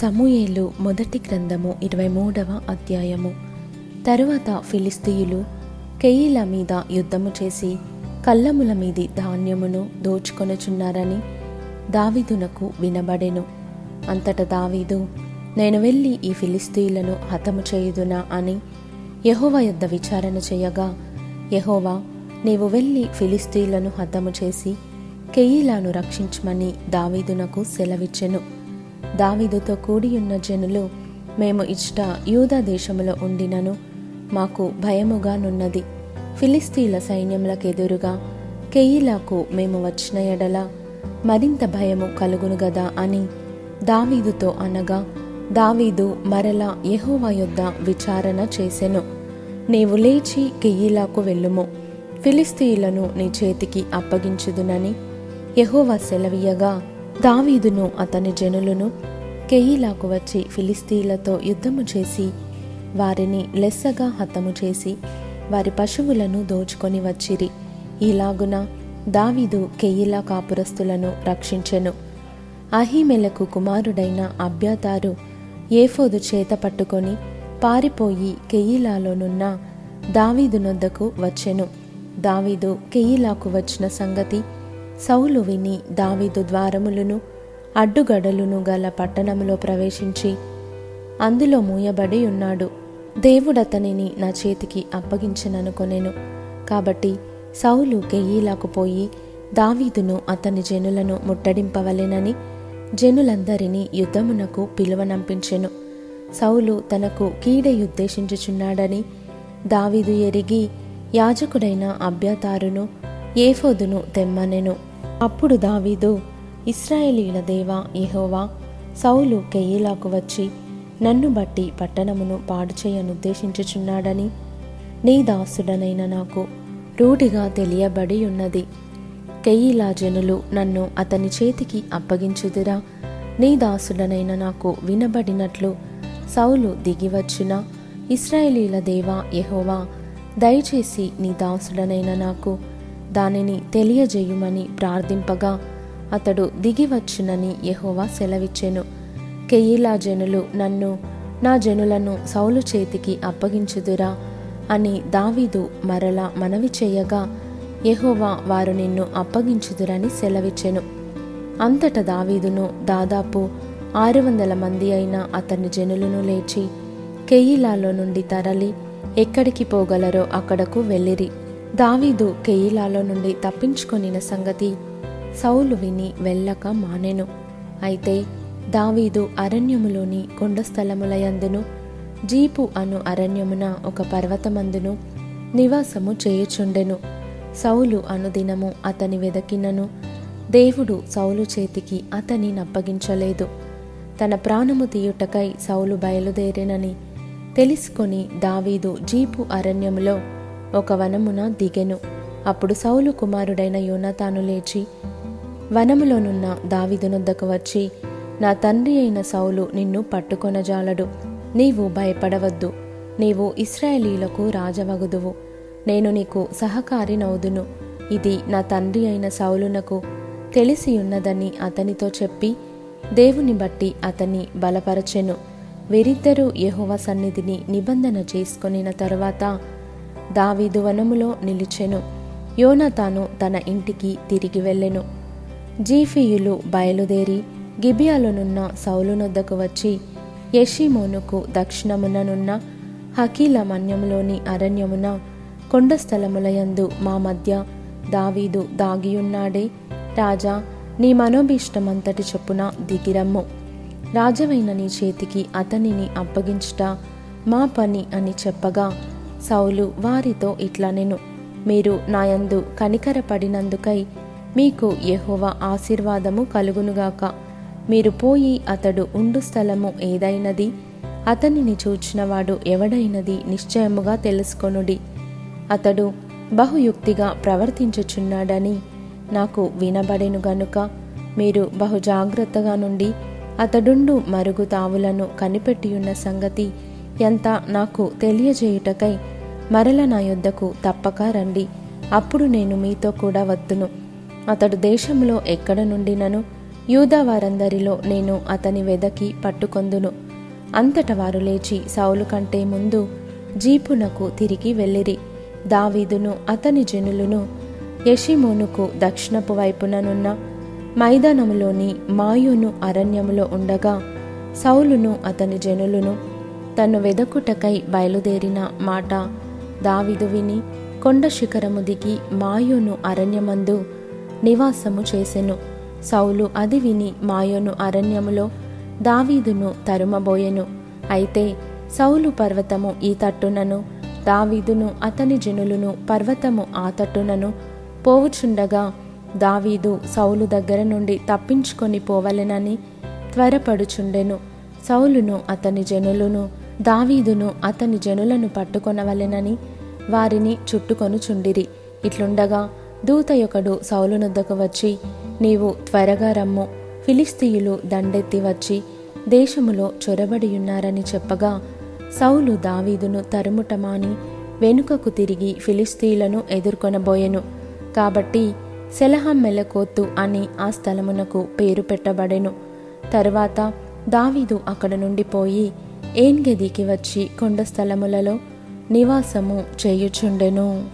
సమూయేలు మొదటి గ్రంథము ఇరవై మూడవ అధ్యాయము. తరువాత ఫిలిస్తీయులు కెయిల మీద యుద్ధము చేసి కళ్ళముల మీది ధాన్యమును దోచుకొనుచున్నారని దావీదునకు వినబడెను. అంతట దావీదు నేను వెళ్ళి ఈ ఫిలిస్తీయులను హతము చేయుదునా? అని యెహోవా యుద్ధ విచారణ చేయగా యహోవా నీవు వెళ్ళి ఫిలిస్తీయులను హతము చేసి కెయిలాను రక్షించమని దావీదునకు సెలవిచ్చెను. దావీదుతో కూడియున్న జనులు మేము ఇష్ట యూదా దేశములో ఉండినను మాకు భయముగానున్నది. ఫిలిస్తీన్ల సైన్యములకెదురుగా కెయిలాకు మేము వచ్చిన ఎడల మరింత భయము కలుగును గదా అని దావీదుతో అనగా దావీదు మరలా యహోవా యొద్ద విచారణ చేసెను. నీవు లేచి కెయిలాకు వెళ్ళుము. ఫిలిస్తీయులను నీ చేతికి అప్పగించుదునని యహోవా సెలవీయగా దావీదును అతని జనులను కెయిలాకు వచ్చి ఫిలిస్తీన్లతో యుద్ధము చేసి వారిని లెస్సగా హతము చేసి వారి పశువులను దోచుకొని వచ్చిరి. ఇలాగున దావీదు కెయిలా కాపురస్తులను రక్షించెను. అహిమెలకు కుమారుడైన అభ్యతారు ఏఫోదు చేత పట్టుకొని పారిపోయి కెయిలాలోనున్న దావీదు నొద్దకు వచ్చెను. దావీదు కెయిలాకు వచ్చిన సంగతి సౌలు విని దావీదు ద్వారములను అడ్డుగడలును గల పట్టణములో ప్రవేశించి అందులో మూయబడి ఉన్నాడు. దేవుడతనిని నా చేతికి అప్పగించననుకొనెను. కాబట్టి సౌలు కెయీలాకు పోయి దావీదును అతని జనులను ముట్టడింపవలెనని జనులందరినీ యుద్ధమునకు పిలువనంపించెను. సౌలు తనకు కీడయుద్దేశించుచున్నాడని దావీదు ఎరిగి యాజకుడైన అభ్యతారును ఏఫోదును తెమ్మనెను. అప్పుడు దావీదు ఇస్రాయేలీల దేవా యెహోవా సౌలు కెయిలాకు వచ్చి నన్ను బట్టి పట్టణమును పాడు చేయనుద్దేశించుచున్నాడని నీ దాసుడనైన నాకు రూఢిగా తెలియబడి ఉన్నది కెయిలా జనులు నన్ను అతని చేతికి అప్పగించుదురా. నీ దాసుడనైన నాకు వినబడినట్లు సౌలు దిగివచ్చిన ఇస్రాయేలీల దేవా యెహోవా దయచేసి నీ దాసుడనైన నాకు దానిని తెలియజేయుమని ప్రార్థింపగా అతడు దిగివచ్చునని యహోవా సెలవిచ్చెను. కెయిలా జనులు నన్ను నా జనులను సౌలు చేతికి అప్పగించుదురా అని దావీదు మరలా మనవి చేయగా యహోవా వారు నిన్ను అప్పగించుదురని సెలవిచ్చెను. అంతట దావీదును దాదాపు ఆరు వందల మంది అయిన అతని జనులను లేచి కెయిలాలో నుండి తరలి ఎక్కడికి పోగలరో అక్కడకు వెళ్ళిరి. దావీదు కెయిలాలో నుండి తప్పించుకొనిన సంగతి సౌలు విని వెళ్ళక మానెను. అయితే దావీదు అరణ్యములోని కొండ స్థలములయందును జీపు అను అరణ్యమున ఒక పర్వతమందును నివాసము చేయుచుండెను. సౌలు అనుదినము అతని వెదకినను దేవుడు సౌలు చేతికి అతని నప్పగించలేదు. తన ప్రాణము తీయుటకై సౌలు బయలుదేరినని తెలుసుకొని దావీదు జీపు అరణ్యములో ఒక వనమున దిగెను. అప్పుడు సౌలు కుమారుడైన యోనాతాను లేచి వనములోనున్న దావిదునొద్దకు వచ్చి నా తండ్రి అయిన సౌలు నిన్ను పట్టుకొనజాలడు. నీవు భయపడవద్దు. నీవు ఇస్రాయేలీలకు రాజవగుదువు. నేను నీకు సహకారినవుదును. ఇది నా తండ్రి అయిన సౌలునకు తెలిసి ఉన్నదని అతనితో చెప్పి దేవుని బట్టి అతన్ని బలపరచెను. వీరిద్దరూ యహోవ సన్నిధిని నిబంధన చేసుకొనిన తరువాత దావీదు వనములో నిలిచెను. యోనతాను తన ఇంటికి తిరిగి వెళ్ళెను. జీఫీయులు బయలుదేరి గిబియాలోనున్న సౌలునొద్దకు వచ్చి యషిమోనుకు దక్షిణముననున్న హకీల మన్యములోని అరణ్యమున కొండ స్థలములయందు మా మధ్య దావీదు దాగియున్నాడే. రాజా నీ మనోభీష్టమంతటి చొప్పున దిగిరమ్ము. రాజవైన నీ చేతికి అతనిని అప్పగించుట మా పని అని చెప్పగా సౌలు వారితో ఇట్లనెను మీరు నాయందు కనికరపడినందుకై మీకు యహోవ ఆశీర్వాదము కలుగునుగాక. మీరు పోయి అతడు ఉండు స్థలము ఏదైనది అతనిని చూచినవాడు ఎవడైనది నిశ్చయముగా తెలుసుకొనుడి. అతడు బహుయుక్తిగా ప్రవర్తించుచున్నాడని నాకు వినబడెను గనుక మీరు బహుజాగ్రత్తగా నుండి అతడుండు మరుగు తావులను కనిపెట్టియున్న సంగతి ఎంత నాకు తెలియజేయుటకై మరల నా యొద్దకు తప్పక రండి. అప్పుడు నేను మీతో కూడా వద్దును అతడు దేశంలో ఎక్కడ నుండినను యూదా వారందరిలో నేను అతని వెదకి పట్టుకొందును. అంతట వారు లేచి సౌలు కంటే ముందు జీపునకు తిరిగి వెళ్ళిరి. దావీదును అతని జనులను యషిమోనుకు దక్షిణపు వైపుననున్న మైదానములోని మాయును అరణ్యములో ఉండగా సౌలును అతని జనులను తను వెదకుటకై బయలుదేరిన మాట దావిదు విని కొండ శిఖరము దిగి మాయోను అరణ్యమందు నివాసము చేసెను. సౌలు అది విని మాయోను అరణ్యములో దావీదును తరుమబోయెను. అయితే సౌలు పర్వతము ఈ తట్టునను దావీదును అతని జనులను పర్వతము ఆ తట్టునను పోవుచుండగా దావీదు సౌలు దగ్గర నుండి తప్పించుకొని పోవలెనని త్వరపడుచుండెను. సౌలును అతని జనులను దావీదును అతని జనులను పట్టుకొనవలెనని వారిని చుట్టుకొనుచుండిరి. ఇట్లుండగా దూత యొక్కడు సౌలునొద్దకు వచ్చి నీవు త్వరగా రమ్ము. ఫిలిస్తీయులు దండెత్తి వచ్చి దేశములో చొరబడియున్నారని చెప్పగా సౌలు దావీదును తరుముటమాని వెనుకకు తిరిగి ఫిలిస్తీయులను ఎదుర్కొనబోయెను. కాబట్టి సెలహమ్మెలకోత్తు అని ఆ స్థలమునకు పేరు పెట్టబడెను. తరువాత దావీదు అక్కడ నుండి పోయి ఏన్గదికి వచ్చి కొండ స్థలములలో నివాసము చేయుచుండెను.